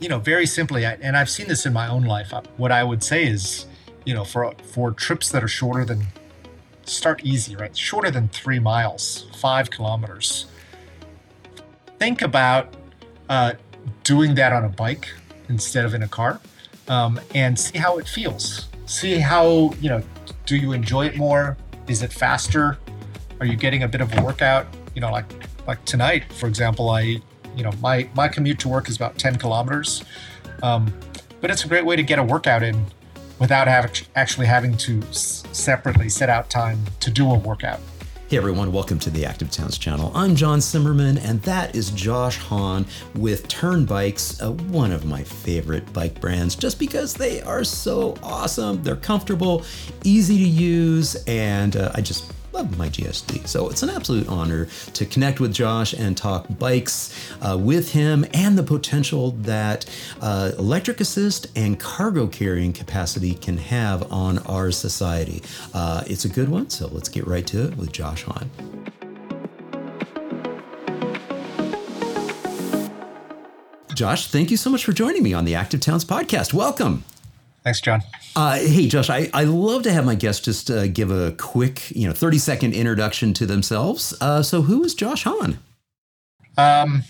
you know, very simply, and I've seen this in my own life. What I would say is, you know, for for trips that are shorter than start easy, right? Shorter than three miles, five kilometers. Think about uh, doing that on a bike instead of in a car, um, and see how it feels. See how you know. Do you enjoy it more? Is it faster? Are you getting a bit of a workout? You know, like like tonight, for example, I you know my my commute to work is about 10 kilometers um, but it's a great way to get a workout in without have, actually having to s- separately set out time to do a workout Hey everyone, welcome to the Active Towns channel. I'm John Simmerman, and that is Josh Hon with Tern Bikes, uh, one of my favorite bike brands, just because they are so awesome. They're comfortable, easy to use, and uh, I just love my GSD. So it's an absolute honor to connect with Josh and talk bikes uh, with him and the potential that uh, electric assist and cargo carrying capacity can have on our society. Uh, it's a good one, so let's get right to it with Josh Hon. Josh, thank you so much for joining me on the Active Towns podcast. Welcome. Thanks john Uh, hey, Josh, I, I love to have my guests just uh, give a quick, you know, 30 second introduction to themselves. Uh, so, who is Josh Hon? um,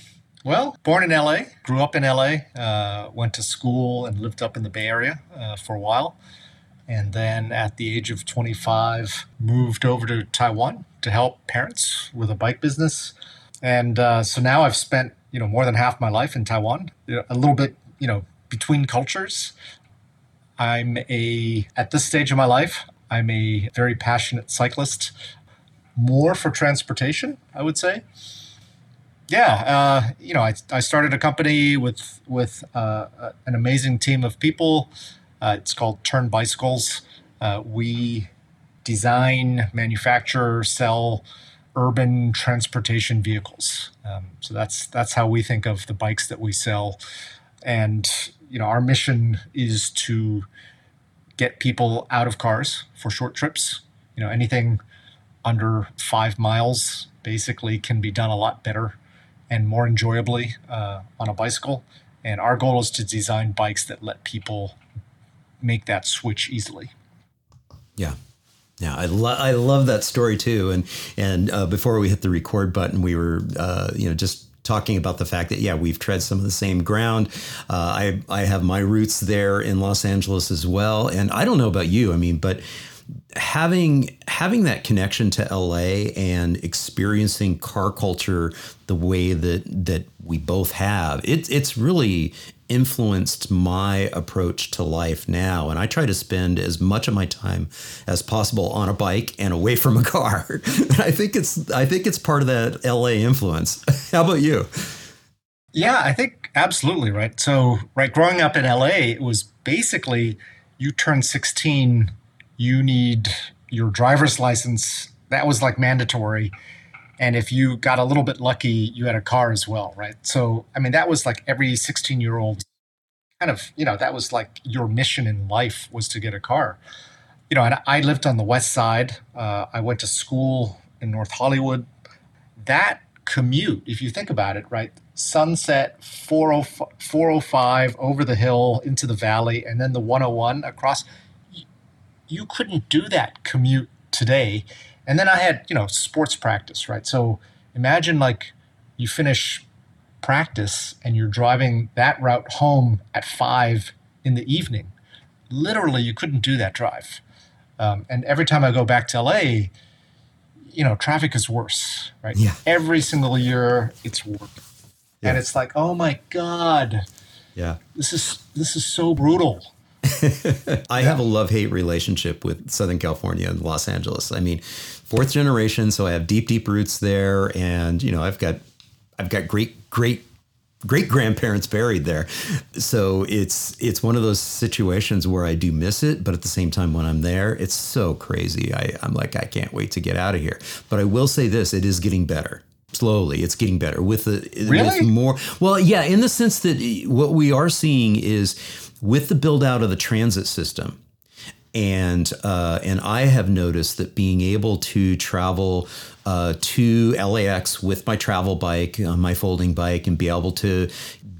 well born in la grew up in la uh, went to school and lived up in the bay area uh, for a while and then at the age of 25 moved over to taiwan to help parents with a bike business and uh, so now i've spent you know more than half my life in taiwan a little bit you know between cultures i'm a at this stage of my life i'm a very passionate cyclist more for transportation i would say. Yeah uh, you know I, I started a company with with uh, an amazing team of people. Uh, it's called Tern bicycles. Uh, we design manufacture sell urban transportation vehicles. Um, so that's that's how we think of the bikes that we sell. And you know our mission is to get people out of cars for short trips you know anything under five miles basically can be done a lot better and more enjoyably uh, on a bicycle. And our goal is to design bikes that let people make that switch easily. Yeah. Yeah, I, lo- I love that story too. And and uh, before we hit the record button, we were uh, you know just talking about the fact that yeah we've tread some of the same ground. Uh, I I have my roots there in Los Angeles as well, and I don't know about you. I mean, but having having that connection to LA and experiencing car culture the way that that we both have, it's it's really influenced my approach to life now and I try to spend as much of my time as possible on a bike and away from a car. and I think it's I think it's part of that LA influence. How about you? Yeah, I think absolutely right. So, right, growing up in LA, it was basically you turn 16, you need your driver's license. That was like mandatory. And if you got a little bit lucky, you had a car as well, right? So, I mean, that was like every 16 year old kind of, you know, that was like your mission in life was to get a car. You know, and I lived on the west side. Uh, I went to school in North Hollywood. That commute, if you think about it, right? Sunset 405, 405 over the hill into the valley, and then the 101 across. You couldn't do that commute today. And then I had, you know, sports practice, right? So imagine like you finish practice and you're driving that route home at five in the evening. Literally, you couldn't do that drive. Um, and every time I go back to LA, you know, traffic is worse, right? Yeah. Every single year, it's worse. Yeah. And it's like, oh my God, Yeah. this is this is so brutal. I have a love hate relationship with Southern California and Los Angeles. I mean, fourth generation, so I have deep, deep roots there, and you know, I've got, I've got great, great, great grandparents buried there. So it's it's one of those situations where I do miss it, but at the same time, when I'm there, it's so crazy. I, I'm like, I can't wait to get out of here. But I will say this: it is getting better. Slowly, it's getting better with the Really? with more. Well, yeah, in the sense that what we are seeing is with the build out of the transit system and uh, and I have noticed that being able to travel uh, to LAX with my travel bike, uh, my folding bike, and be able to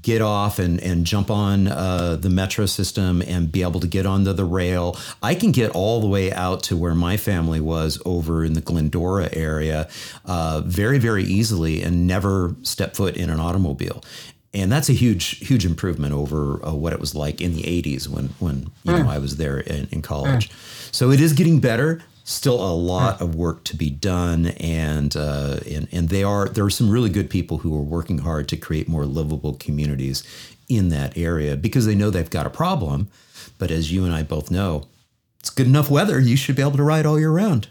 get off and, and jump on uh, the metro system and be able to get onto the rail. I can get all the way out to where my family was over in the Glendora area uh, very, very easily and never step foot in an automobile. And that's a huge, huge improvement over uh, what it was like in the 80s when, when you mm. know, I was there in, in college. Mm. So it is getting better still a lot of work to be done, and uh, and and they are there are some really good people who are working hard to create more livable communities in that area because they know they've got a problem. But as you and I both know, it's good enough weather. You should be able to ride all year round.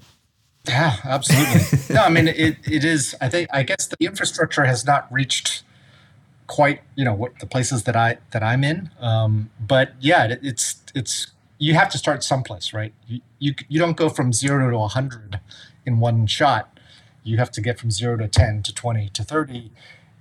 Yeah, absolutely. no, I mean it. It is. I think. I guess the infrastructure has not reached quite you know what the places that I that I'm in. Um, but yeah, it, it's it's you have to start someplace, right? You, you, you don't go from zero to 100 in one shot. You have to get from zero to 10 to 20 to 30.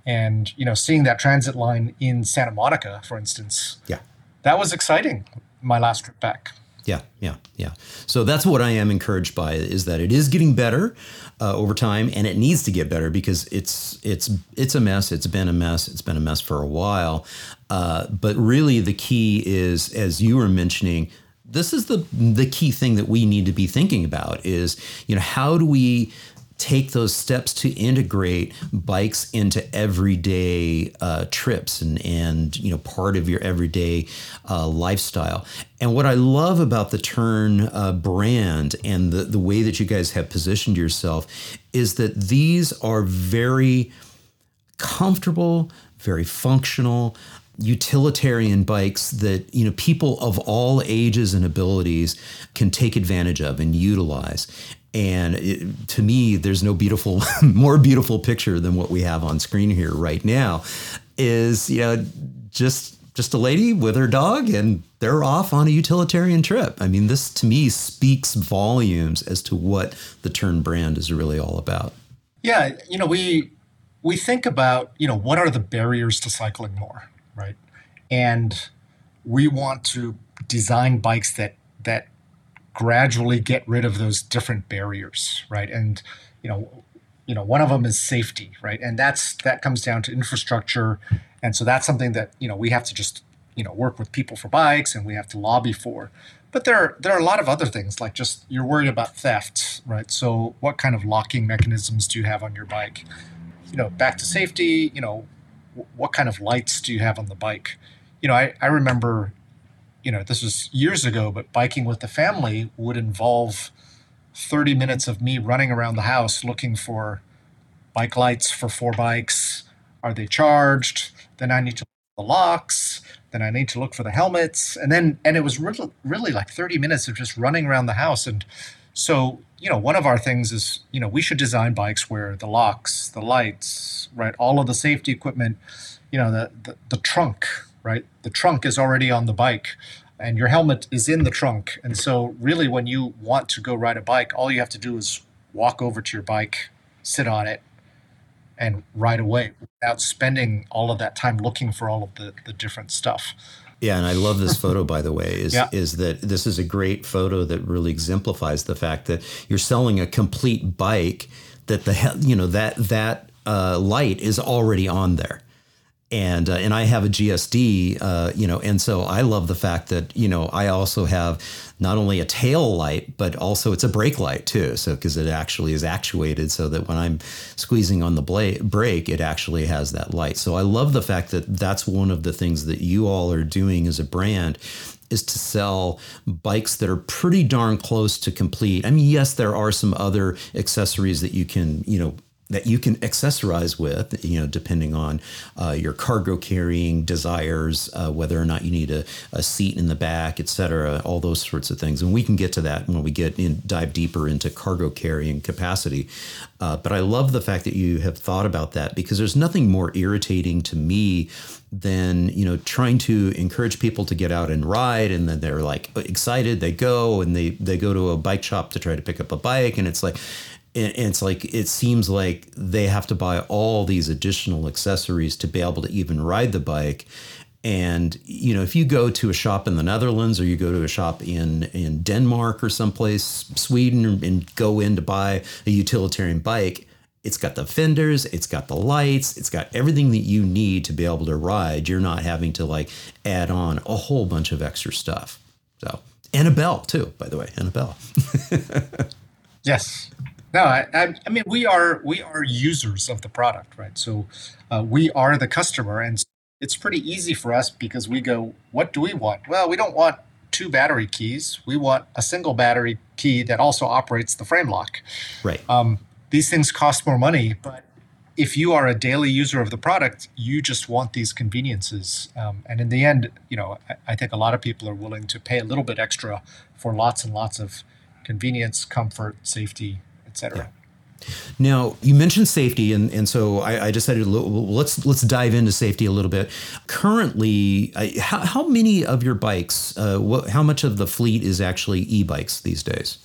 And, you know, seeing that transit line in Santa Monica, for instance, yeah, that was exciting my last trip back. Yeah, yeah, yeah. So that's what I am encouraged by is that it is getting better uh, over time, and it needs to get better because it's it's it's a mess. It's been a mess. It's been a mess for a while. Uh, but really, the key is, as you were mentioning, this is the the key thing that we need to be thinking about is you know how do we take those steps to integrate bikes into everyday uh, trips and and you know part of your everyday uh, lifestyle. And what I love about the Tern uh, brand and the the way that you guys have positioned yourself is that these are very comfortable, very functional utilitarian bikes that you know people of all ages and abilities can take advantage of and utilize. And it, to me there's no beautiful more beautiful picture than what we have on screen here right now is you know just just a lady with her dog and they're off on a utilitarian trip. I mean this to me speaks volumes as to what the Tern brand is really all about. Yeah you know we we think about you know what are the barriers to cycling more right? And we want to design bikes that that gradually get rid of those different barriers, right? And you know, you know, one of them is safety, right? And that's that comes down to infrastructure, and so that's something that you know we have to just you know work with PeopleForBikes, and we have to lobby for. But there are, there are a lot of other things like just you're worried about theft, right? So what kind of locking mechanisms do you have on your bike? You know, back to safety. You know, what kind of lights do you have on the bike? You know, I, I remember, you know, this was years ago, but biking with the family would involve 30 minutes of me running around the house looking for bike lights for four bikes. Are they charged? Then I need to the locks. Then I need to look for the helmets. And then, and it was really, really like 30 minutes of just running around the house. And so, you know, one of our things is, you know, we should design bikes where the locks, the lights, right, all of the safety equipment, you know, the, the, the trunk, right? The trunk is already on the bike and your helmet is in the trunk. And so, really, when you want to go ride a bike, all you have to do is walk over to your bike, sit on it, and ride away without spending all of that time looking for all of the, the different stuff. Yeah, and I love this photo by the way. Is yeah. is that this is a great photo that really exemplifies the fact that you're selling a complete bike that the you know that that uh, light is already on there and uh, and I have a GSD, uh, you know, and so I love the fact that you know I also have not only a tail light but also it's a brake light too. So because it actually is actuated so that when I'm squeezing on the bla- brake, it actually has that light. So I love the fact that that's one of the things that you all are doing as a brand is to sell bikes that are pretty darn close to complete. I mean, yes, there are some other accessories that you can, you know, that you can accessorize with, you know, depending on uh, your cargo carrying desires, uh, whether or not you need a, a, seat in the back, et cetera, all those sorts of things. And we can get to that when we get in, dive deeper into cargo carrying capacity. Uh, but I love the fact that you have thought about that because there's nothing more irritating to me than you know trying to encourage people to get out and ride and then they're like excited they go and they they go to a bike shop to try to pick up a bike and it's like and it's like it seems like they have to buy all these additional accessories to be able to even ride the bike And you know, if you go to a shop in the Netherlands or you go to a shop in in Denmark or someplace, Sweden, and go in to buy a utilitarian bike, it's got the fenders, it's got the lights, it's got everything that you need to be able to ride. You're not having to like add on a whole bunch of extra stuff. So, and a bell too, by the way, and a bell. yes. No, I, I, mean we are we are users of the product, right? So uh, we are the customer, and it's pretty easy for us because we go, what do we want? Well, we don't want two battery keys. We want a single battery key that also operates the frame lock. Right. Um, these things cost more money, but if you are a daily user of the product, you just want these conveniences. Um, and in the end, you know, I, I, think a lot of people are willing to pay a little bit extra for lots and lots of convenience, comfort, safety, etc. Yeah. Now you mentioned safety, and, and so I, I decided let's let's dive into safety a little bit. Currently, I, how, how many of your bikes? Uh, what, how much of the fleet is actually e-bikes these days?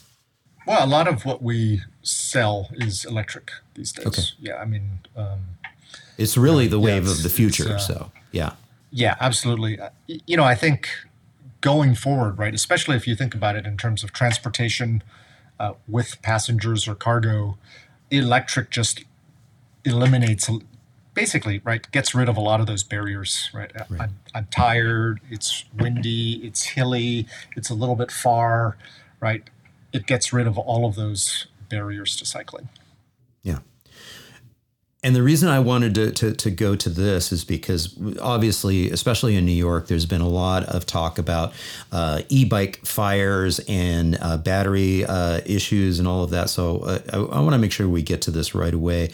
Well, a lot of what we sell is electric these days. Okay. Yeah, I mean, um, it's really the wave yeah, of the future. Uh, so, yeah. Yeah, absolutely. Uh, you know, I think going forward, right, especially if you think about it in terms of transportation uh, with passengers or cargo, electric just eliminates basically right gets rid of a lot of those barriers right, right. I'm, I'm tired it's windy it's hilly it's a little bit far right it gets rid of all of those barriers to cycling. And the reason I wanted to, to, to, go to this is because obviously, especially in New York, there's been a lot of talk about uh, e bike fires and uh, battery uh, issues and all of that. So uh, I, I want to make sure we get to this right away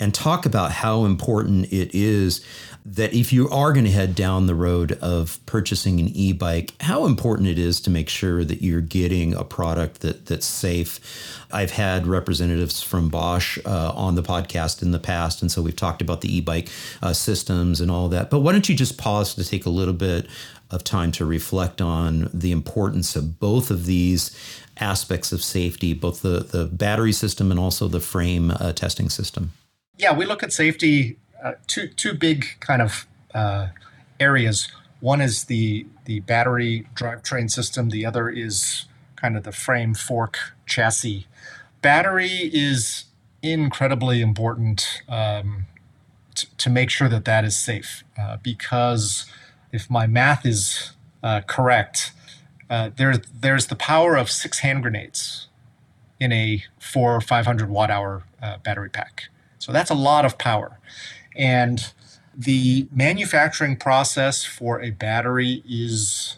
and talk about how important it is that if you are going to head down the road of purchasing an e-bike, how important it is to make sure that you're getting a product that that's safe. I've had representatives from Bosch uh, on the podcast in the past, and so we've talked about the e-bike uh, systems and all that. But why don't you just pause to take a little bit of time to reflect on the importance of both of these aspects of safety, both the the battery system and also the frame uh, testing system? Yeah, we look at safety uh, two two big kind of uh, areas. One is the the battery drivetrain system. The other is kind of the frame fork chassis. Battery is incredibly important um, t- to make sure that that is safe uh, because if my math is uh, correct, uh, there's there's the power of six hand grenades in a four or five hundred watt hour uh, battery pack. So that's a lot of power. And the manufacturing process for a battery is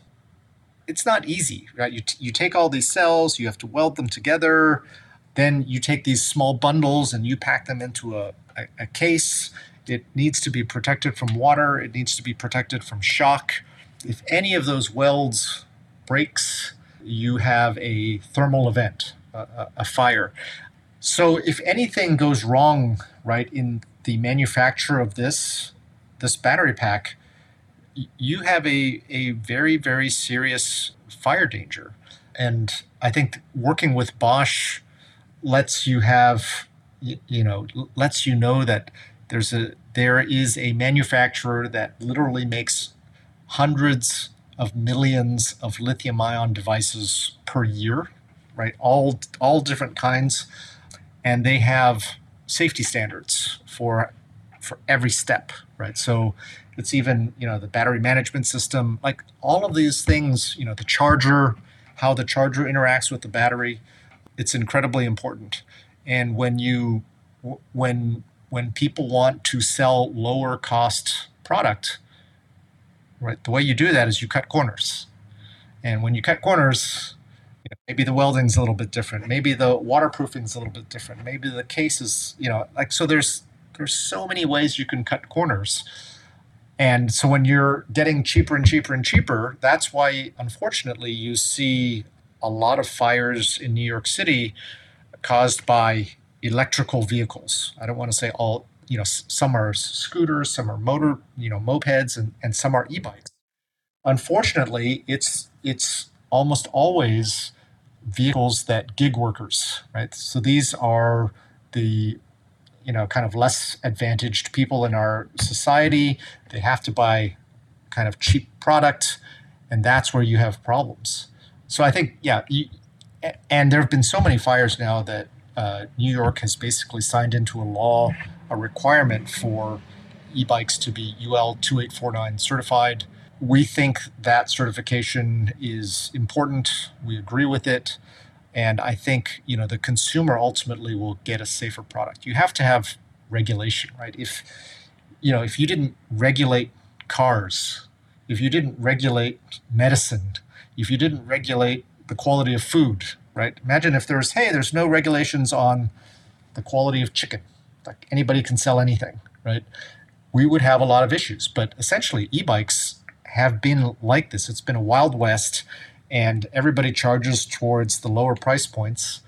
it's not easy, right? You, t- you take all these cells, you have to weld them together, then you take these small bundles and you pack them into a, a, a case. It needs to be protected from water, it needs to be protected from shock. If any of those welds breaks, you have a thermal event, a, a fire. So if anything goes wrong, right, in the manufacture of this this battery pack, you have a, a very, very serious fire danger. And I think working with Bosch lets you have, you know, lets you know that there's a there is a manufacturer that literally makes hundreds of millions of lithium ion devices per year, right? All all different kinds. And they have safety standards for for every step, right? So it's even you know the battery management system, like all of these things. You know the charger, how the charger interacts with the battery. It's incredibly important. And when you when when people want to sell lower cost product, right? The way you do that is you cut corners. And when you cut corners, maybe the welding's a little bit different. Maybe the waterproofing's a little bit different. Maybe the case is, you know, like so. There's there's so many ways you can cut corners. And so when you're getting cheaper and cheaper and cheaper, that's why unfortunately you see a lot of fires in New York City caused by electrical vehicles. I don't want to say all, you know, some are scooters, some are motor, you know, mopeds, and, and some are e-bikes. Unfortunately, it's it's almost always vehicles that gig workers, right? So these are the you know kind of less advantaged people in our society. They have to buy kind of cheap product, and that's where you have problems. So I think, yeah, you, and there have been so many fires now that uh, New York has basically signed into a law a requirement for e-bikes to be UL 2849 certified. We think that certification is important. We agree with it. And I think, you know, the consumer ultimately will get a safer product. You have to have regulation, right? If you know, if you didn't regulate cars, if you didn't regulate medicine, if you didn't regulate the quality of food, right? Imagine if there's, hey, there's no regulations on the quality of chicken. Like anybody can sell anything, right? We would have a lot of issues. But essentially, e bikes have been like this. It's been a wild west, and everybody charges towards the lower price points.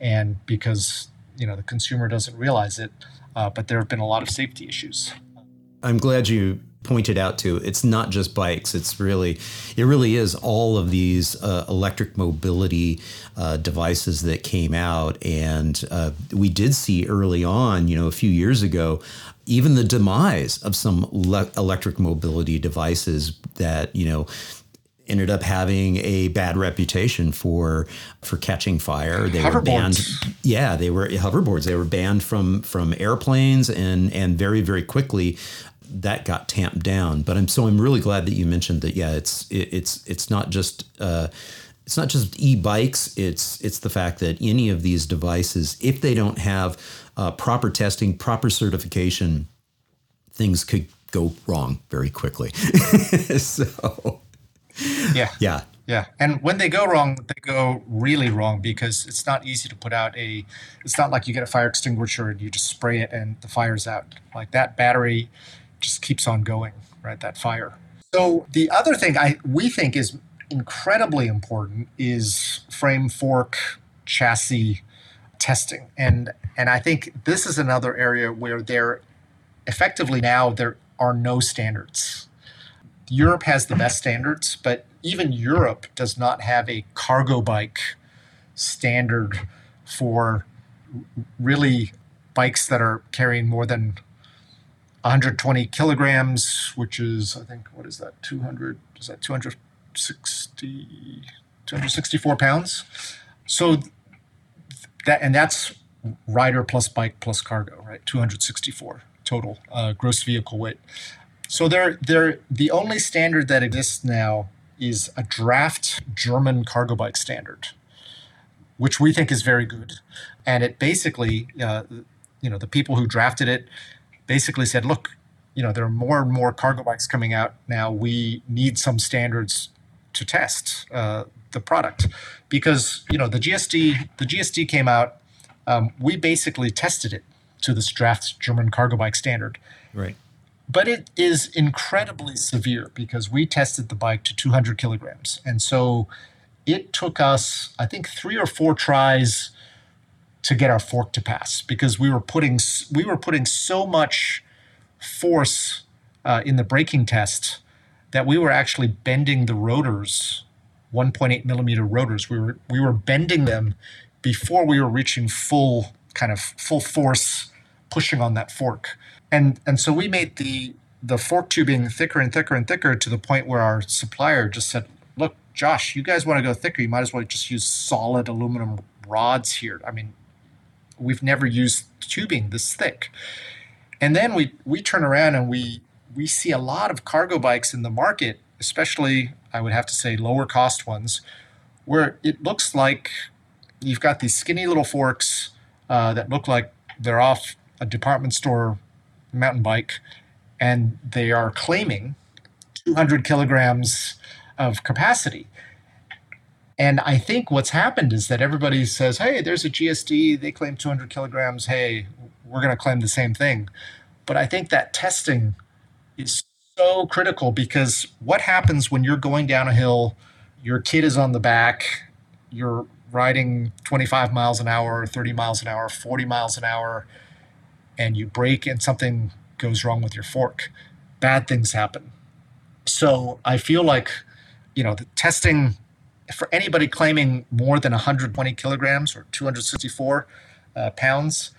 And because, you know, the consumer doesn't realize it, uh, but there have been a lot of safety issues. I'm glad you pointed out to, it's not just bikes it's really it really is all of these uh, electric mobility uh, devices that came out and uh, we did see early on you know a few years ago even the demise of some le- electric mobility devices that you know ended up having a bad reputation for for catching fire. They were banned. Yeah, they were hoverboards. They were banned from from airplanes and and very very quickly that got tamped down. But I'm so I'm really glad that you mentioned that. Yeah, it's it, it's it's not just. Uh, it's not just e-bikes. It's it's the fact that any of these devices, if they don't have uh, proper testing, proper certification, things could go wrong very quickly. so, yeah, yeah, yeah. And when they go wrong, they go really wrong because it's not easy to put out a. It's not like you get a fire extinguisher and you just spray it and the fire's out. Like that battery just keeps on going, right? That fire. So the other thing I we think is incredibly important is frame fork chassis testing. And and I think this is another area where there effectively now there are no standards. Europe has the best standards, but even Europe does not have a cargo bike standard for really bikes that are carrying more than 120 kilograms, which is, I think, what is that? 200, is that 260, 264 pounds? So that, and that's rider plus bike plus cargo, right? 264 total uh, gross vehicle weight. So they're, they're, the only standard that exists now is a draft German cargo bike standard, which we think is very good. And it basically, uh, you know, the people who drafted it basically said, look, you know, there are more and more cargo bikes coming out now. We need some standards to test uh, the product because you know the GSD the GSD came out. Um, we basically tested it to this draft German cargo bike standard. Right. But it is incredibly severe because we tested the bike to 200 kilograms, and so it took us, I think, three or four tries to get our fork to pass because we were putting we were putting so much force uh, in the braking test that we were actually bending the rotors 1.8 millimeter rotors. We were we were bending them before we were reaching full kind of full force pushing on that fork. And and so we made the the fork tubing thicker and thicker and thicker to the point where our supplier just said look josh you guys want to go thicker. You might as well just use solid aluminum rods here. I mean we've never used tubing this thick. And then we we turn around and we we see a lot of cargo bikes in the market, especially I would have to say lower cost ones, where it looks like you've got these skinny little forks uh, that look like they're off a department store mountain bike, and they are claiming 200 kilograms of capacity. And I think what's happened is that everybody says, hey, there's a GSD, they claim 200 kilograms. Hey, we're going to claim the same thing. But I think that testing is so critical because what happens when you're going down a hill, your kid is on the back, you're riding 25 miles an hour, 30 miles an hour, 40 miles an hour, and you brake and something goes wrong with your fork? Bad things happen. So I feel like, you know, the testing for anybody claiming more than 120 kilograms or 264 uh, pounds,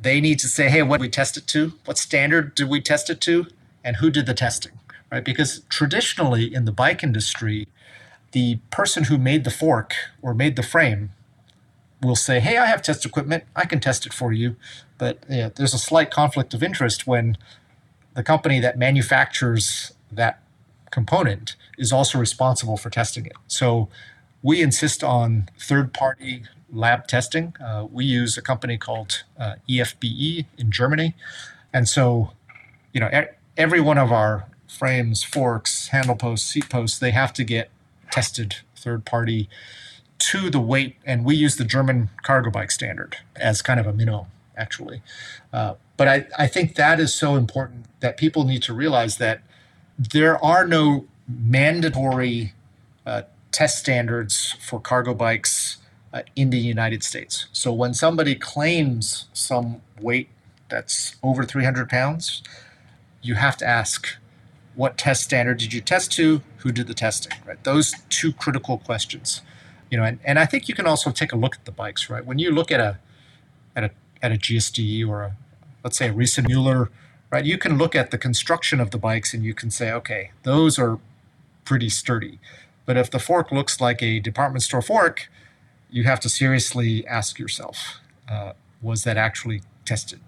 they need to say, hey, what did we test it to? What standard did we test it to? And who did the testing? right? Because traditionally in the bike industry, the person who made the fork or made the frame will say, "Hey, I have test equipment. I can test it for you." But there's a slight conflict of interest when the company that manufactures that component is also responsible for testing it. So we insist on third-party lab testing. Uh, we use a company called uh, EFBE in Germany, and so you know every one of our frames, forks, handle posts, seat posts, they have to get tested third-party to the weight, and we use the German cargo bike standard as kind of a minimum, actually. Uh, but I, I think that is so important that people need to realize that there are no mandatory uh, test standards for cargo bikes uh, in the United States. So when somebody claims some weight that's over 300 pounds, you have to ask what test standard did you test to? Who did the testing? Right? Those two critical questions you know, and, and I think you can also take a look at the bikes, right? When you look at a at a at a GSD or a let's say a Riese Mueller, right? You can look at the construction of the bikes and you can say, okay, those are pretty sturdy. But if the fork looks like a department store fork, you have to seriously ask yourself, uh, was that actually tested?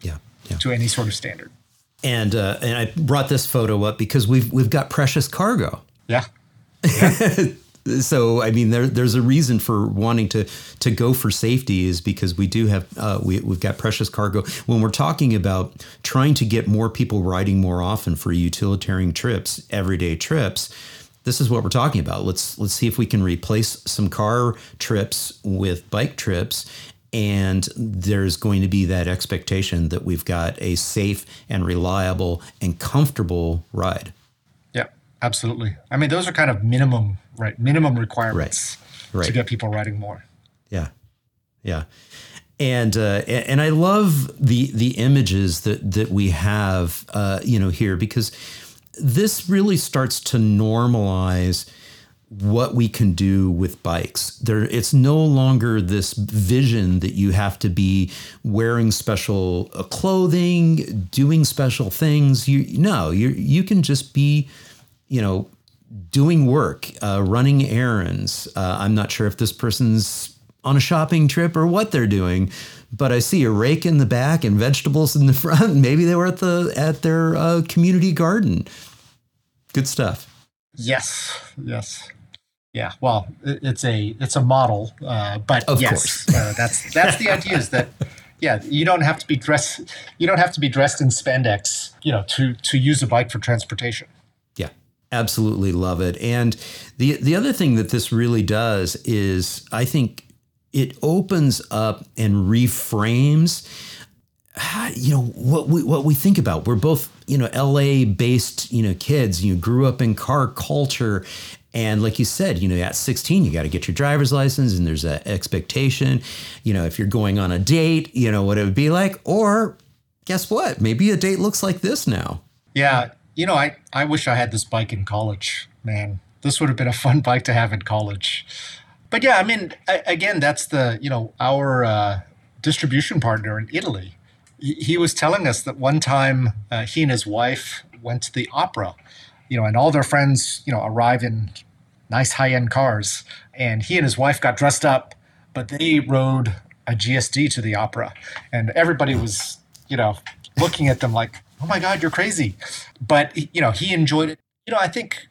Yeah, yeah. To any sort of standard. And uh, and I brought this photo up because we've we've got precious cargo. Yeah. yeah. So I mean, there, there's a reason for wanting to to go for safety is because we do have uh, we we've got precious cargo. When we're talking about trying to get more people riding more often for utilitarian trips, everyday trips, this is what we're talking about. Let's let's see if we can replace some car trips with bike trips. And there's going to be that expectation that we've got a safe and reliable and comfortable ride. Absolutely. I mean, those are kind of minimum right minimum requirements right. Right. to get people riding more. Yeah, yeah, and uh, and I love the the images that that we have, uh, you know, here because this really starts to normalize what we can do with bikes. There, it's no longer this vision that you have to be wearing special uh, clothing, doing special things. You no, you you can just be, you know, doing work, uh, running errands. Uh, I'm not sure if this person's on a shopping trip or what they're doing, but I see a rake in the back and vegetables in the front. Maybe they were at the at their uh, community garden. Good stuff. Yes. Yes. Yeah. Well, it's a it's a model, uh, but of yes, uh, that's that's the idea. Is that yeah, you don't have to be dressed. You don't have to be dressed in spandex, you know, to to use a bike for transportation. Absolutely love it. And the the other thing that this really does is I think it opens up and reframes you know what we what we think about. We're both, you know, LA based, you know, kids. You know, grew up in car culture and like you said, you know, at 16, you got to get your driver's license and there's an expectation, you know, if you're going on a date, you know, what it would be like. Or guess what? Maybe a date looks like this now. Yeah you know, I, I wish I had this bike in college, man. This would have been a fun bike to have in college. But yeah, I mean, I, again, that's the, you know, our uh, distribution partner in Italy. He, he, was telling us that one time uh, he and his wife went to the opera, you know, and all their friends, you know, arrive in nice high end cars. And he and his wife got dressed up, but they rode a GSD to the opera. And everybody was, you know, looking at them like, oh my god you're crazy. But you know he enjoyed it. You know i think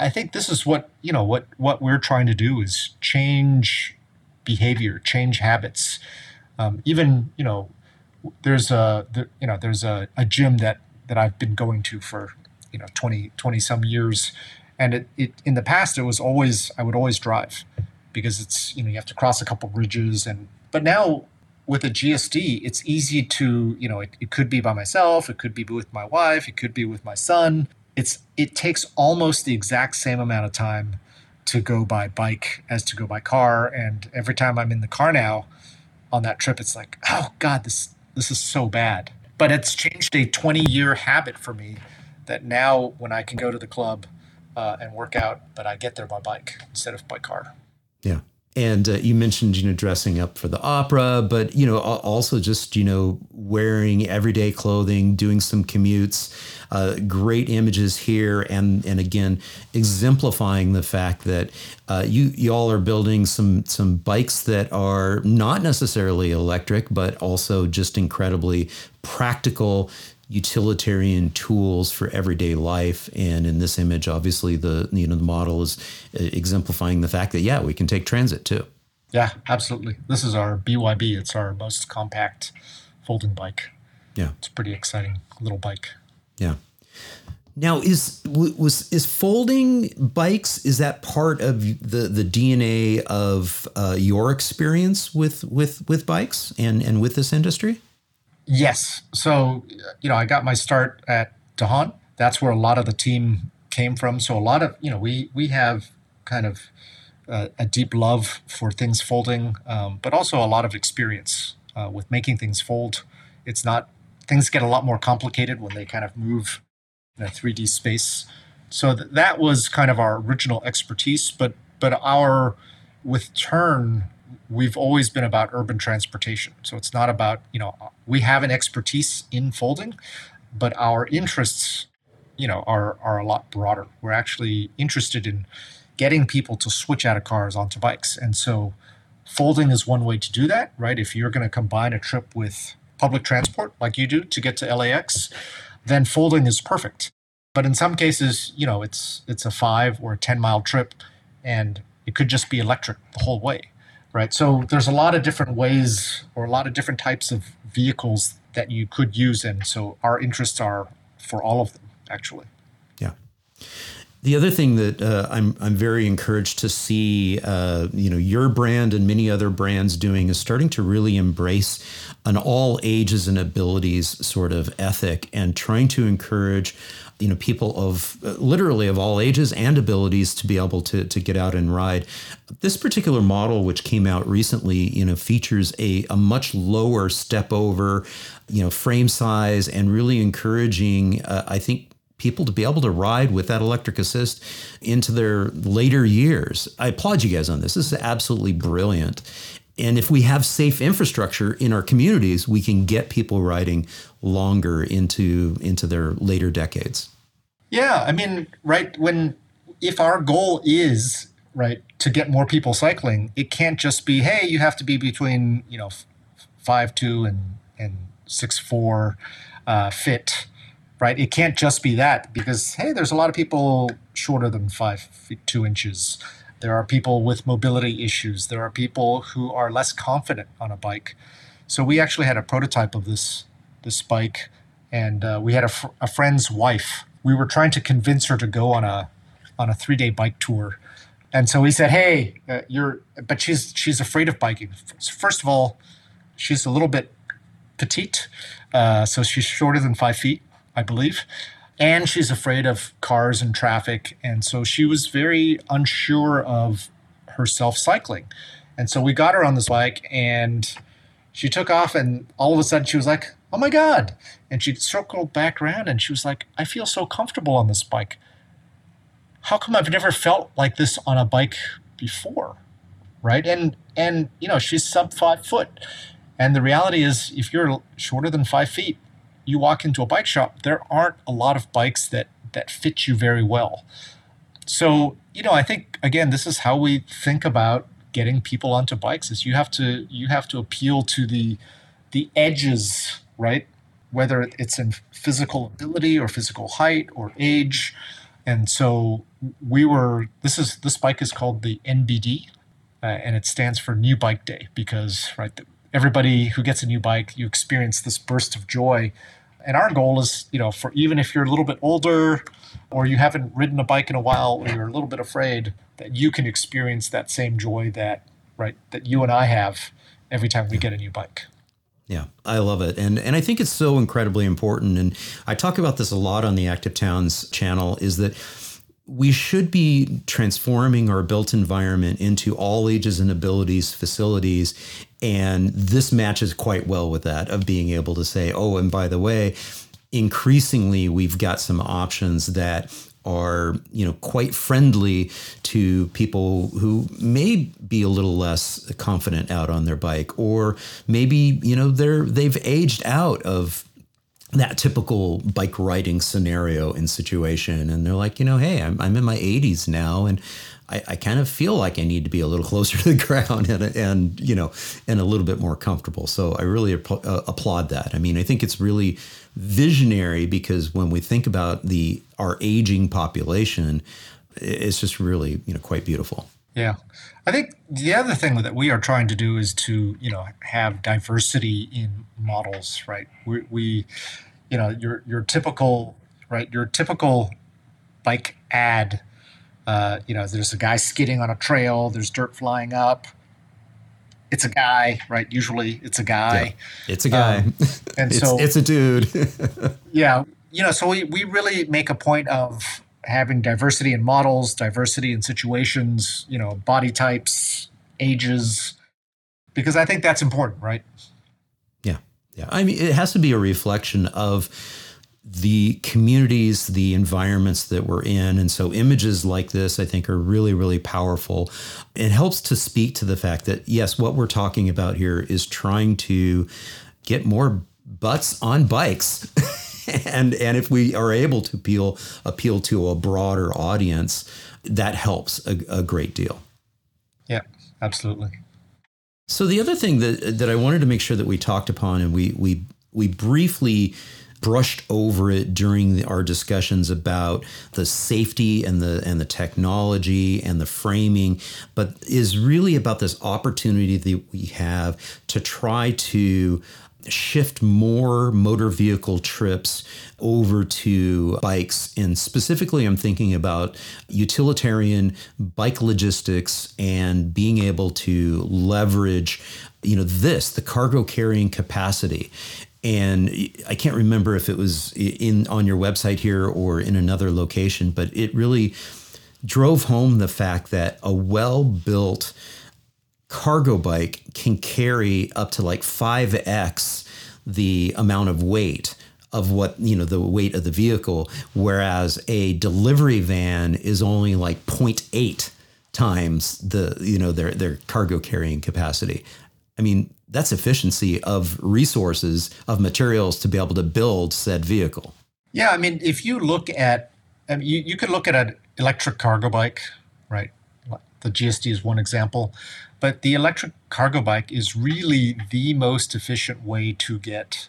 i think this is what you know what what we're trying to do is change behavior change habits. Um, even you know there's a there, you know there's a, a gym that that i've been going to for you know 20 20 some years. And it, it in the past it was always i would always drive because it's you know you have to cross a couple bridges and but now with a GSD, it's easy to, you know, it, it could be by myself, it could be with my wife, it could be with my son. It's it takes almost the exact same amount of time to go by bike as to go by car. And every time I'm in the car now on that trip, it's like, oh God, this this is so bad. But it's changed a 20 year habit for me that now when I can go to the club uh, and work out, but I get there by bike instead of by car. Yeah And uh, you mentioned, you know, dressing up for the opera, but you know, also just you know, wearing everyday clothing, doing some commutes. Uh, great images here, and and again, exemplifying the fact that uh, you y'all are building some some bikes that are not necessarily electric, but also just incredibly practical utilitarian tools for everyday life. And in this image, obviously, the you know the model is uh, exemplifying the fact that yeah, we can take transit too. Yeah, absolutely. This is our BYB. It's our most compact folding bike. Yeah, it's a pretty exciting little bike. Yeah. Now, is was is folding bikes? Is that part of the the DNA of uh, your experience with with with bikes and and with this industry? Yes. So, you know, I got my start at Dahon. That's where a lot of the team came from. So a lot of, you know, we we have kind of a deep love for things folding, um, but also a lot of experience uh, with making things fold. It's not things get a lot more complicated when they kind of move in a 3D space. So th- that was kind of our original expertise, but but our with Tern we've always been about urban transportation. So it's not about, you know, we have an expertise in folding, but our interests, you know, are are a lot broader. We're actually interested in getting people to switch out of cars onto bikes. And so folding is one way to do that, right? If you're going to combine a trip with public transport like you do to get to LAX, then folding is perfect. But in some cases, you know, it's it's a 5 or a 10 mile trip and it could just be electric the whole way right? So there's a lot of different ways or a lot of different types of vehicles that you could use, and so our interests are for all of them, actually. Yeah. The other thing that uh, I'm I'm very encouraged to see, uh, you know, your brand and many other brands doing is starting to really embrace an all ages and abilities sort of ethic and trying to encourage you know people of uh, literally of all ages and abilities to be able to to get out and ride. This particular model, which came out recently, you know, features a a much lower step over, you know, frame size and really encouraging. Uh, I think people to be able to ride with that electric assist into their later years. I applaud you guys on this. This is absolutely brilliant. And if we have safe infrastructure in our communities, we can get people riding longer into into their later decades. Yeah, I mean, right when if our goal is right to get more people cycling, it can't just be hey, you have to be between you know five two and and six four uh, fit, right? It can't just be that because hey, there's a lot of people shorter than five feet two inches. There are people with mobility issues. There are people who are less confident on a bike. So we actually had a prototype of this this bike, and uh, we had a, fr- a friend's wife. We were trying to convince her to go on a on a three day bike tour, and so he said, "Hey, uh, you're," but she's she's afraid of biking. First of all, she's a little bit petite, uh, so she's shorter than five feet, I believe and she's afraid of cars and traffic. And so she was very unsure of herself cycling. And so we got her on this bike and she took off, and all of a sudden she was like, Oh my God. And she circled back around and she was like, I feel so comfortable on this bike. How come I've never felt like this on a bike before? Right. And, and, you know, she's sub five foot. And the reality is, if you're shorter than five feet, you walk into a bike shop, there aren't a lot of bikes that that fit you very well. So, you know, I think again, this is how we think about getting people onto bikes is you have to you have to appeal to the the edges, right? Whether it's in physical ability or physical height or age. And so we were this is this bike is called the NBD uh, and it stands for New Bike Day because right everybody who gets a new bike you experience this burst of joy and our goal is, you know, for even if you're a little bit older or you haven't ridden a bike in a while or you're a little bit afraid, that you can experience that same joy that right that you and I have every time we get a new bike. Yeah, I love it. And and I think it's so incredibly important and I talk about this a lot on the Active Towns channel is that we should be transforming our built environment into all ages and abilities facilities and this matches quite well with that of being able to say, oh, and by the way, increasingly we've got some options that are you know quite friendly to people who may be a little less confident out on their bike or maybe you know they're they've aged out of that typical bike riding scenario and situation and they're like you know hey i'm, I'm in my 80s now and I, I, kind of feel like I need to be a little closer to the ground and, and you know and a little bit more comfortable. So I really uh, applaud that. I mean, I think it's really visionary because when we think about the our aging population, it's just really you know quite beautiful. Yeah, I think the other thing that we are trying to do is to you know have diversity in models. Right, we, we you know your your typical right your typical bike ad uh, you know, there's a guy skidding on a trail, there's dirt flying up. It's a guy, right? Usually it's a guy. Yeah, it's a guy. Um, and it's, so it's a dude. yeah. You know, so we, we really make a point of having diversity in models, diversity in situations, you know, body types, ages, because I think that's important, right? Yeah. Yeah. I mean, it has to be a reflection of the communities, the environments that we're in. And so images like this, I think, are really, really powerful. It helps to speak to the fact that, yes, what we're talking about here is trying to get more butts on bikes. and and if we are able to appeal appeal to a broader audience, that helps a, a great deal. Yeah, absolutely. So the other thing that that I wanted to make sure that we talked upon and we we we briefly brushed over it during the, our discussions about the safety and the and the technology and the framing, but is really about this opportunity that we have to try to shift more motor vehicle trips over to bikes. And specifically, I'm thinking about utilitarian bike logistics and being able to leverage you know this the cargo carrying capacity and I can't remember if it was in on your website here or in another location, but it really drove home the fact that a well-built cargo bike can carry up to like 5x the amount of weight of what you know the weight of the vehicle whereas a delivery van is only like 0.8 times the you know their their cargo carrying capacity i mean that's efficiency of resources of materials to be able to build said vehicle. Yeah, I mean, if you look at, I mean, you, you could look at an electric cargo bike, right? The GSD is one example, but the electric cargo bike is really the most efficient way to get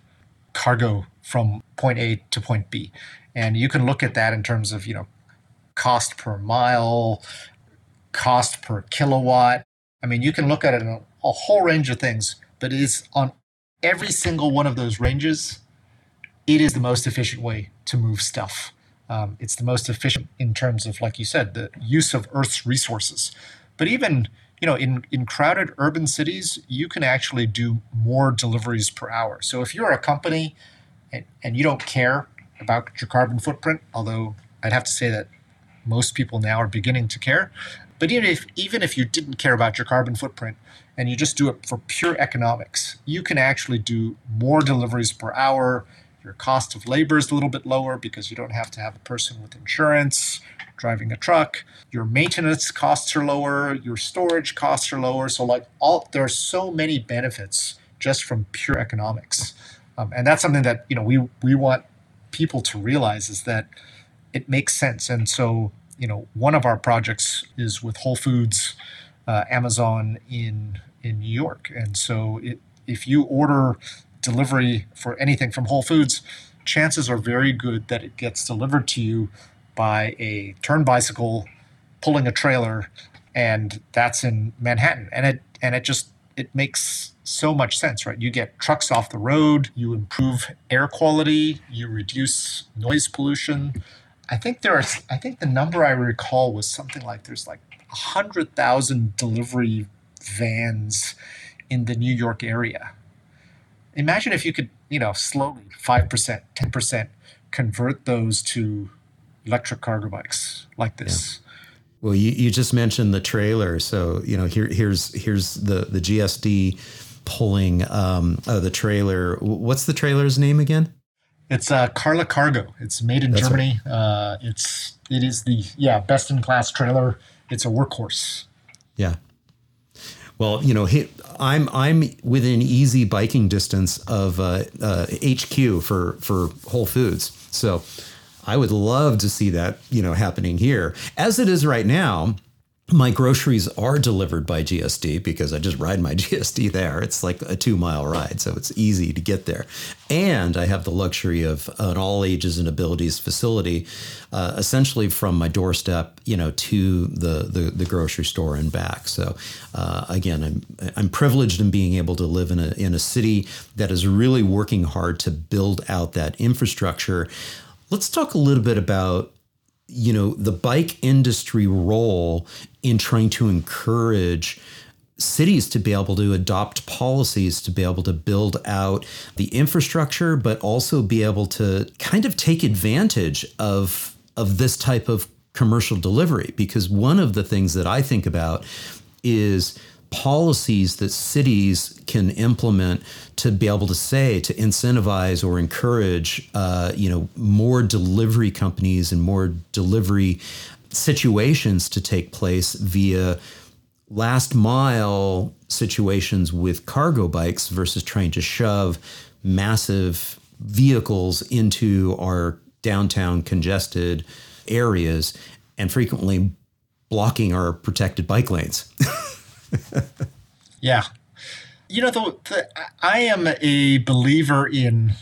cargo from point A to point B. And you can look at that in terms of, you know, cost per mile, cost per kilowatt. I mean, you can look at it in a, a whole range of things but it is on every single one of those ranges, it is the most efficient way to move stuff. Um, it's the most efficient in terms of, like you said, the use of Earth's resources. But even you know, in, in crowded urban cities, you can actually do more deliveries per hour. So if you're a company and, and you don't care about your carbon footprint, although I'd have to say that most people now are beginning to care. But even if even if you didn't care about your carbon footprint, and you just do it for pure economics, you can actually do more deliveries per hour. Your cost of labor is a little bit lower because you don't have to have a person with insurance driving a truck. Your maintenance costs are lower, your storage costs are lower. So like all there are so many benefits just from pure economics. Um, and that's something that you know we we want people to realize is that it makes sense. And so you know one of our projects is with Whole Foods, uh, Amazon in in New York. And so it, if you order delivery for anything from Whole Foods, chances are very good that it gets delivered to you by a Tern bicycle pulling a trailer and that's in Manhattan. And it and it just it makes so much sense, right? You get trucks off the road, you improve air quality, you reduce noise pollution. I think there are I think the number I recall was something like there's like 100,000 delivery vans in the New York area. Imagine if you could, you know, slowly, 5%, 10% convert those to electric cargo bikes like this. Yeah. Well, you, you just mentioned the trailer. So, you know, here here's here's the, the GSD pulling um, uh, the trailer. What's the trailer's name again? It's uh, Carla Cargo. It's made in That's Germany. Uh, it's it is the yeah best in class trailer. It's a workhorse. Yeah. Well, you know, I'm I'm within easy biking distance of uh, uh, HQ for for Whole Foods, so I would love to see that you know happening here. As it is right now, my groceries are delivered by GSD because I just ride my GSD there. It's like a two mile ride, so it's easy to get there. And I have the luxury of an all ages and abilities facility, uh, essentially from my doorstep, you know, to the the, the grocery store and back. So uh, again, I'm I'm privileged in being able to live in a in a city that is really working hard to build out that infrastructure. Let's talk a little bit about you know the bike industry role in trying to encourage cities to be able to adopt policies to be able to build out the infrastructure but also be able to kind of take advantage of of this type of commercial delivery. Because one of the things that I think about is policies that cities can implement to be able to say to incentivize or encourage uh, you know more delivery companies and more delivery situations to take place via last mile situations with cargo bikes versus trying to shove massive vehicles into our downtown congested areas and frequently blocking our protected bike lanes. yeah. You know, the, the, I am a believer in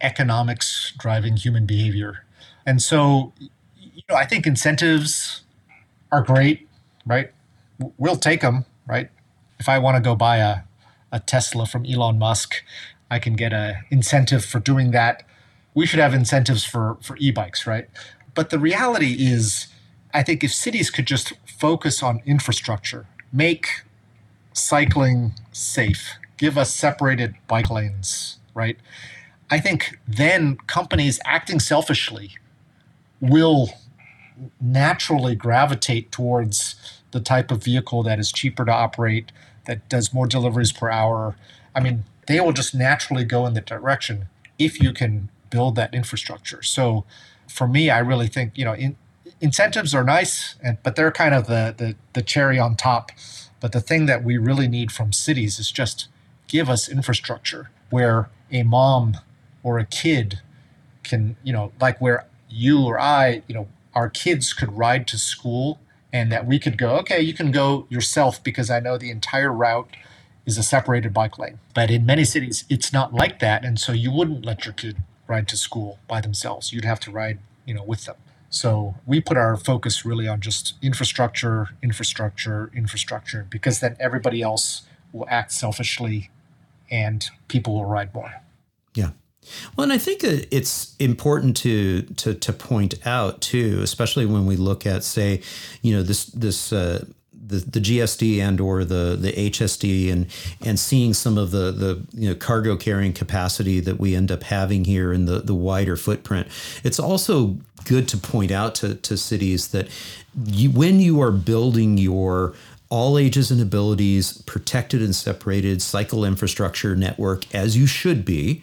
economics driving human behavior. And so, you know, I think incentives are great, right? We'll take them, right? If I want to go buy a, a Tesla from Elon Musk, I can get an incentive for doing that. We should have incentives for, for e bikes, right? But the reality is, I think if cities could just focus on infrastructure, make cycling safe, give us separated bike lanes, right? I think then companies acting selfishly will naturally gravitate towards the type of vehicle that is cheaper to operate, that does more deliveries per hour. I mean, they will just naturally go in that direction if you can build that infrastructure. So for me, I really think, you know, in, incentives are nice, but they're kind of the, the, the cherry on top. But the thing that we really need from cities is just give us infrastructure where a mom or a kid can, you know, like where you or I, you know, our kids could ride to school and that we could go, okay, you can go yourself because I know the entire route is a separated bike lane. But in many cities, it's not like that. And so you wouldn't let your kid ride to school by themselves. You'd have to ride, you know, with them. So we put our focus really on just infrastructure, infrastructure, infrastructure, because then everybody else will act selfishly and people will ride more. Yeah. Well, and I think it's important to to to point out too, especially when we look at, say, you know, this this uh, the, GSD and or the the HSD and and seeing some of the the you know cargo carrying capacity that we end up having here in the the wider footprint. It's also good to point out to, to cities that you, when you are building your all ages and abilities protected and separated cycle infrastructure network as you should be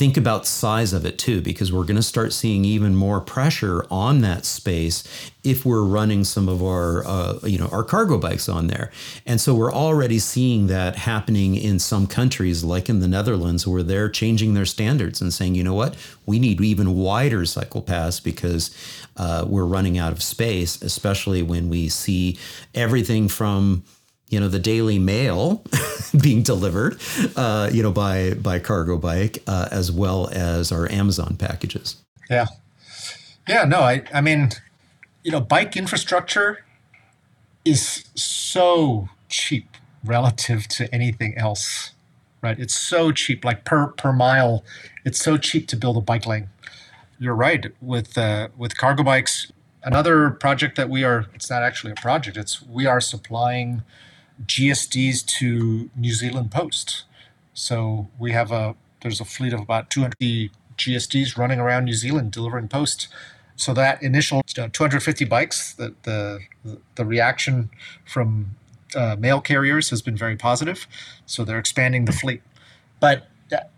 think about size of it too because we're going to start seeing even more pressure on that space if we're running some of our uh, you know our cargo bikes on there. And so we're already seeing that happening in some countries like in the Netherlands where they're changing their standards and saying you know what? We need even wider cycle paths because uh, we're running out of space especially when we see everything from you know the Daily Mail being delivered, uh, you know by by cargo bike uh, as well as our Amazon packages. Yeah, yeah. No, I I mean, you know, bike infrastructure is so cheap relative to anything else, right? It's so cheap, like per per mile, it's so cheap to build a bike lane. You're right with uh, with cargo bikes. Another project that we are, it's not actually a project, it's we are supplying GSDs to New Zealand Post. So we have a there's a fleet of about 200 GSDs running around New Zealand delivering post. So that initial 250 bikes, the the the reaction from uh, mail carriers has been very positive. So they're expanding the fleet. But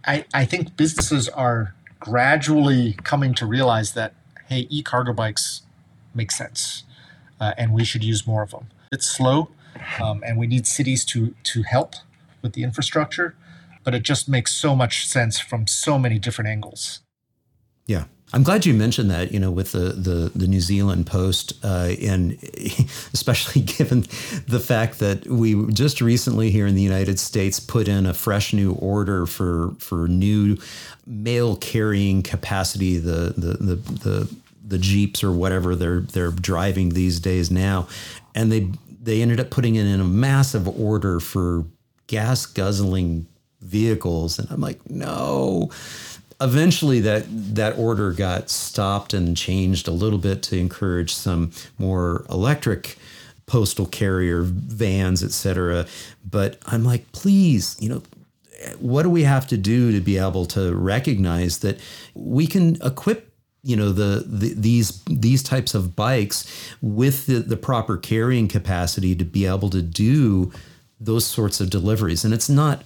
I, I think businesses are gradually coming to realize that hey, e-cargo bikes make sense, uh, and we should use more of them. It's slow, um, and we need cities to to help with the infrastructure, but it just makes so much sense from so many different angles. Yeah. I'm glad you mentioned that, you know, with the the, the New Zealand Post, uh, and especially given the fact that we just recently here in the United States put in a fresh new order for for new mail carrying capacity, the the the the, the jeeps or whatever they're they're driving these days now, and they they ended up putting in a massive order for gas guzzling vehicles, and I'm like, no eventually that that order got stopped and changed a little bit to encourage some more electric postal carrier vans, et cetera. But I'm like, please, you know, what do we have to do to be able to recognize that we can equip you know the, the, these these types of bikes with the, the proper carrying capacity to be able to do those sorts of deliveries. And it's not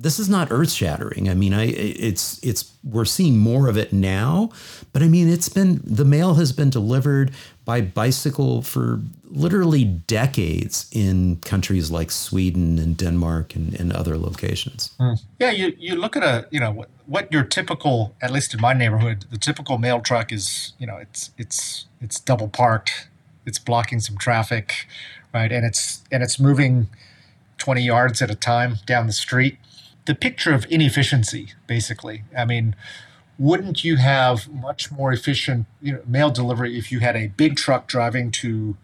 this is not earth shattering. I mean, I it's it's we're seeing more of it now, but I mean, it's been the mail has been delivered by bicycle for literally decades in countries like Sweden and Denmark and, and other locations. Mm. Yeah, you you look at a you know what, what your typical at least in my neighborhood the typical mail truck is you know it's it's it's double parked, it's blocking some traffic, right, and it's and it's moving. 20 yards at a time down the street the picture of inefficiency, basically. I mean, wouldn't you have much more efficient you know, mail delivery if you had a big truck driving to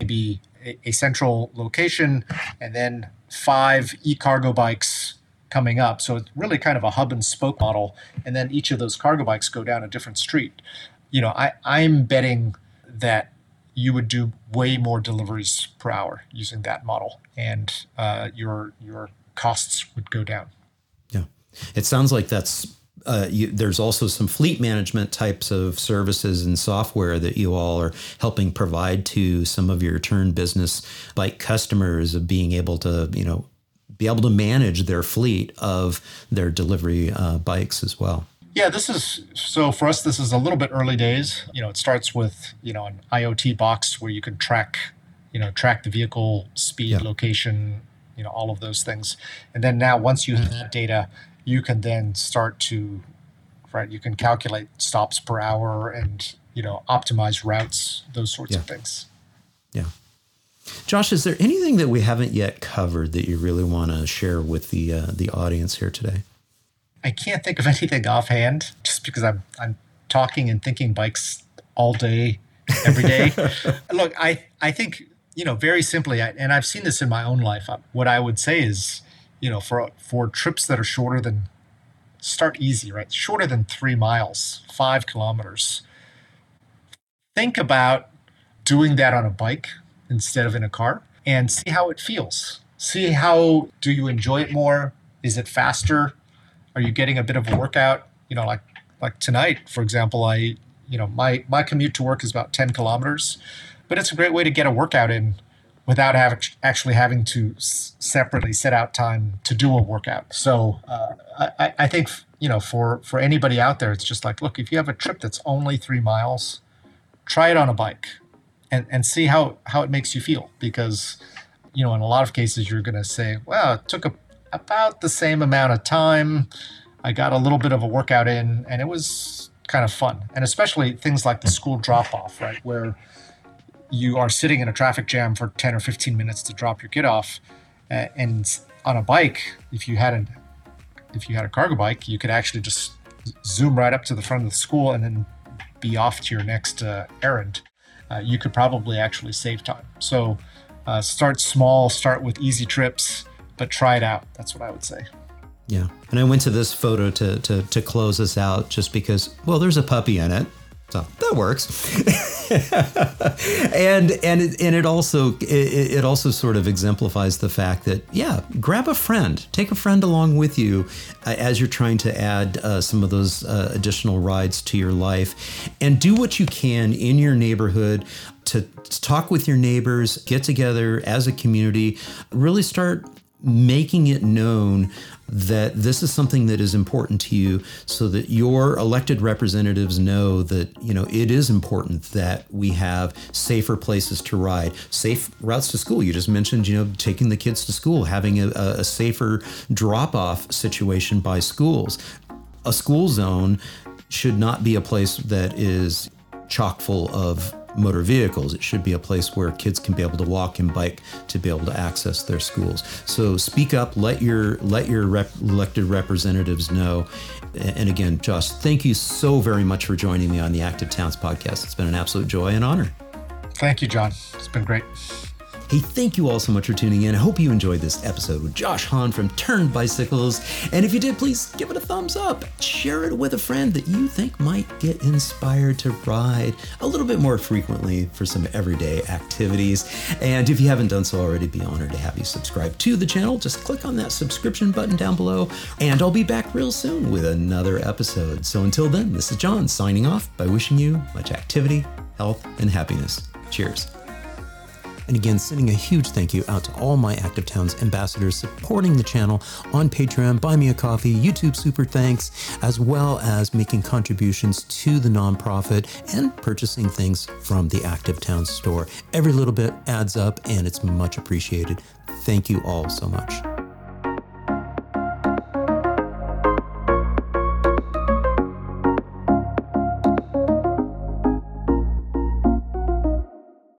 maybe a, a central location and then five e-cargo bikes coming up? So it's really kind of a hub and spoke model, and then each of those cargo bikes go down a different street. You know, I, I'm betting that you would do way more deliveries per hour using that model, and uh, your your costs would go down. It sounds like that's uh, you, there's also some fleet management types of services and software that you all are helping provide to some of your Tern business bike customers of being able to you know be able to manage their fleet of their delivery uh, bikes as well. Yeah this is so for us this is a little bit early days. You know it starts with you know an iot box where you can track you know track the vehicle speed yeah. location you know all of those things. And then now once you have that data you can then start to right you can calculate stops per hour and you know optimize routes those sorts yeah. of things. Yeah. Josh is there anything that we haven't yet covered that you really want to share with the uh, the audience here today? I can't think of anything offhand just because i'm i'm talking and thinking bikes all day every day. Look i i think you know very simply I, and i've seen this in my own life. What i would say is you know, for for trips that are shorter than start easy, right? Shorter than three miles, five kilometers. Think about doing that on a bike instead of in a car and see how it feels. See how do you enjoy it more? Is it faster? Are you getting a bit of a workout? You know, like like tonight, for example, I you know my my commute to work is about 10 kilometers, but it's a great way to get a workout in without have, actually having to s- separately set out time to do a workout. So uh, I, I, think you know for for anybody out there, it's just like look if you have a trip that's only three miles, try it on a bike, and and see how how it makes you feel because you know in a lot of cases you're going to say well it took a, about the same amount of time. I got a little bit of a workout in, and it was kind of fun, and especially things like the school drop off, right where you are sitting in a traffic jam for 10 or 15 minutes to drop your kid off uh, and on a bike if you had a if you had a cargo bike you could actually just zoom right up to the front of the school and then be off to your next uh, errand. Uh, you could probably actually save time. So uh, start small start with easy trips but try it out. That's what i would say. Yeah. And i went to this photo to, to, to close us out just because well there's a puppy in it so that works. and and it, and it also it, it, also sort of exemplifies the fact that yeah, grab a friend, take a friend along with you uh, as you're trying to add uh, some of those uh, additional rides to your life, and do what you can in your neighborhood to, to talk with your neighbors, get together as a community, really start making it known that this is something that is important to you so that your elected representatives know that you know it is important that we have safer places to ride safe routes to school. You just mentioned you know taking the kids to school having a, a safer drop off situation by schools. A school zone should not be a place that is chock full of motor vehicles. It should be a place where kids can be able to walk and bike to be able to access their schools. So speak up, let your let your rep, elected representatives know. And again, Josh, thank you so very much for joining me on the Active Towns podcast. It's been an absolute joy and honor. Thank you, John. It's been great. Hey, thank you all so much for tuning in. I hope you enjoyed this episode with Josh Hon from Tern Bicycles. And if you did, please give it a thumbs up. Share it with a friend that you think might get inspired to ride a little bit more frequently for some everyday activities. And if you haven't done so already, be honored to have you subscribe to the channel. Just click on that subscription button down below, and I'll be back real soon with another episode. So until then, this is John signing off by wishing you much activity, health, and happiness. Cheers. And again, sending a huge thank you out to all my Active Towns ambassadors supporting the channel on Patreon, Buy Me a Coffee, YouTube Super Thanks, as well as making contributions to the nonprofit and purchasing things from the Active Towns store. Every little bit adds up and it's much appreciated. Thank you all so much.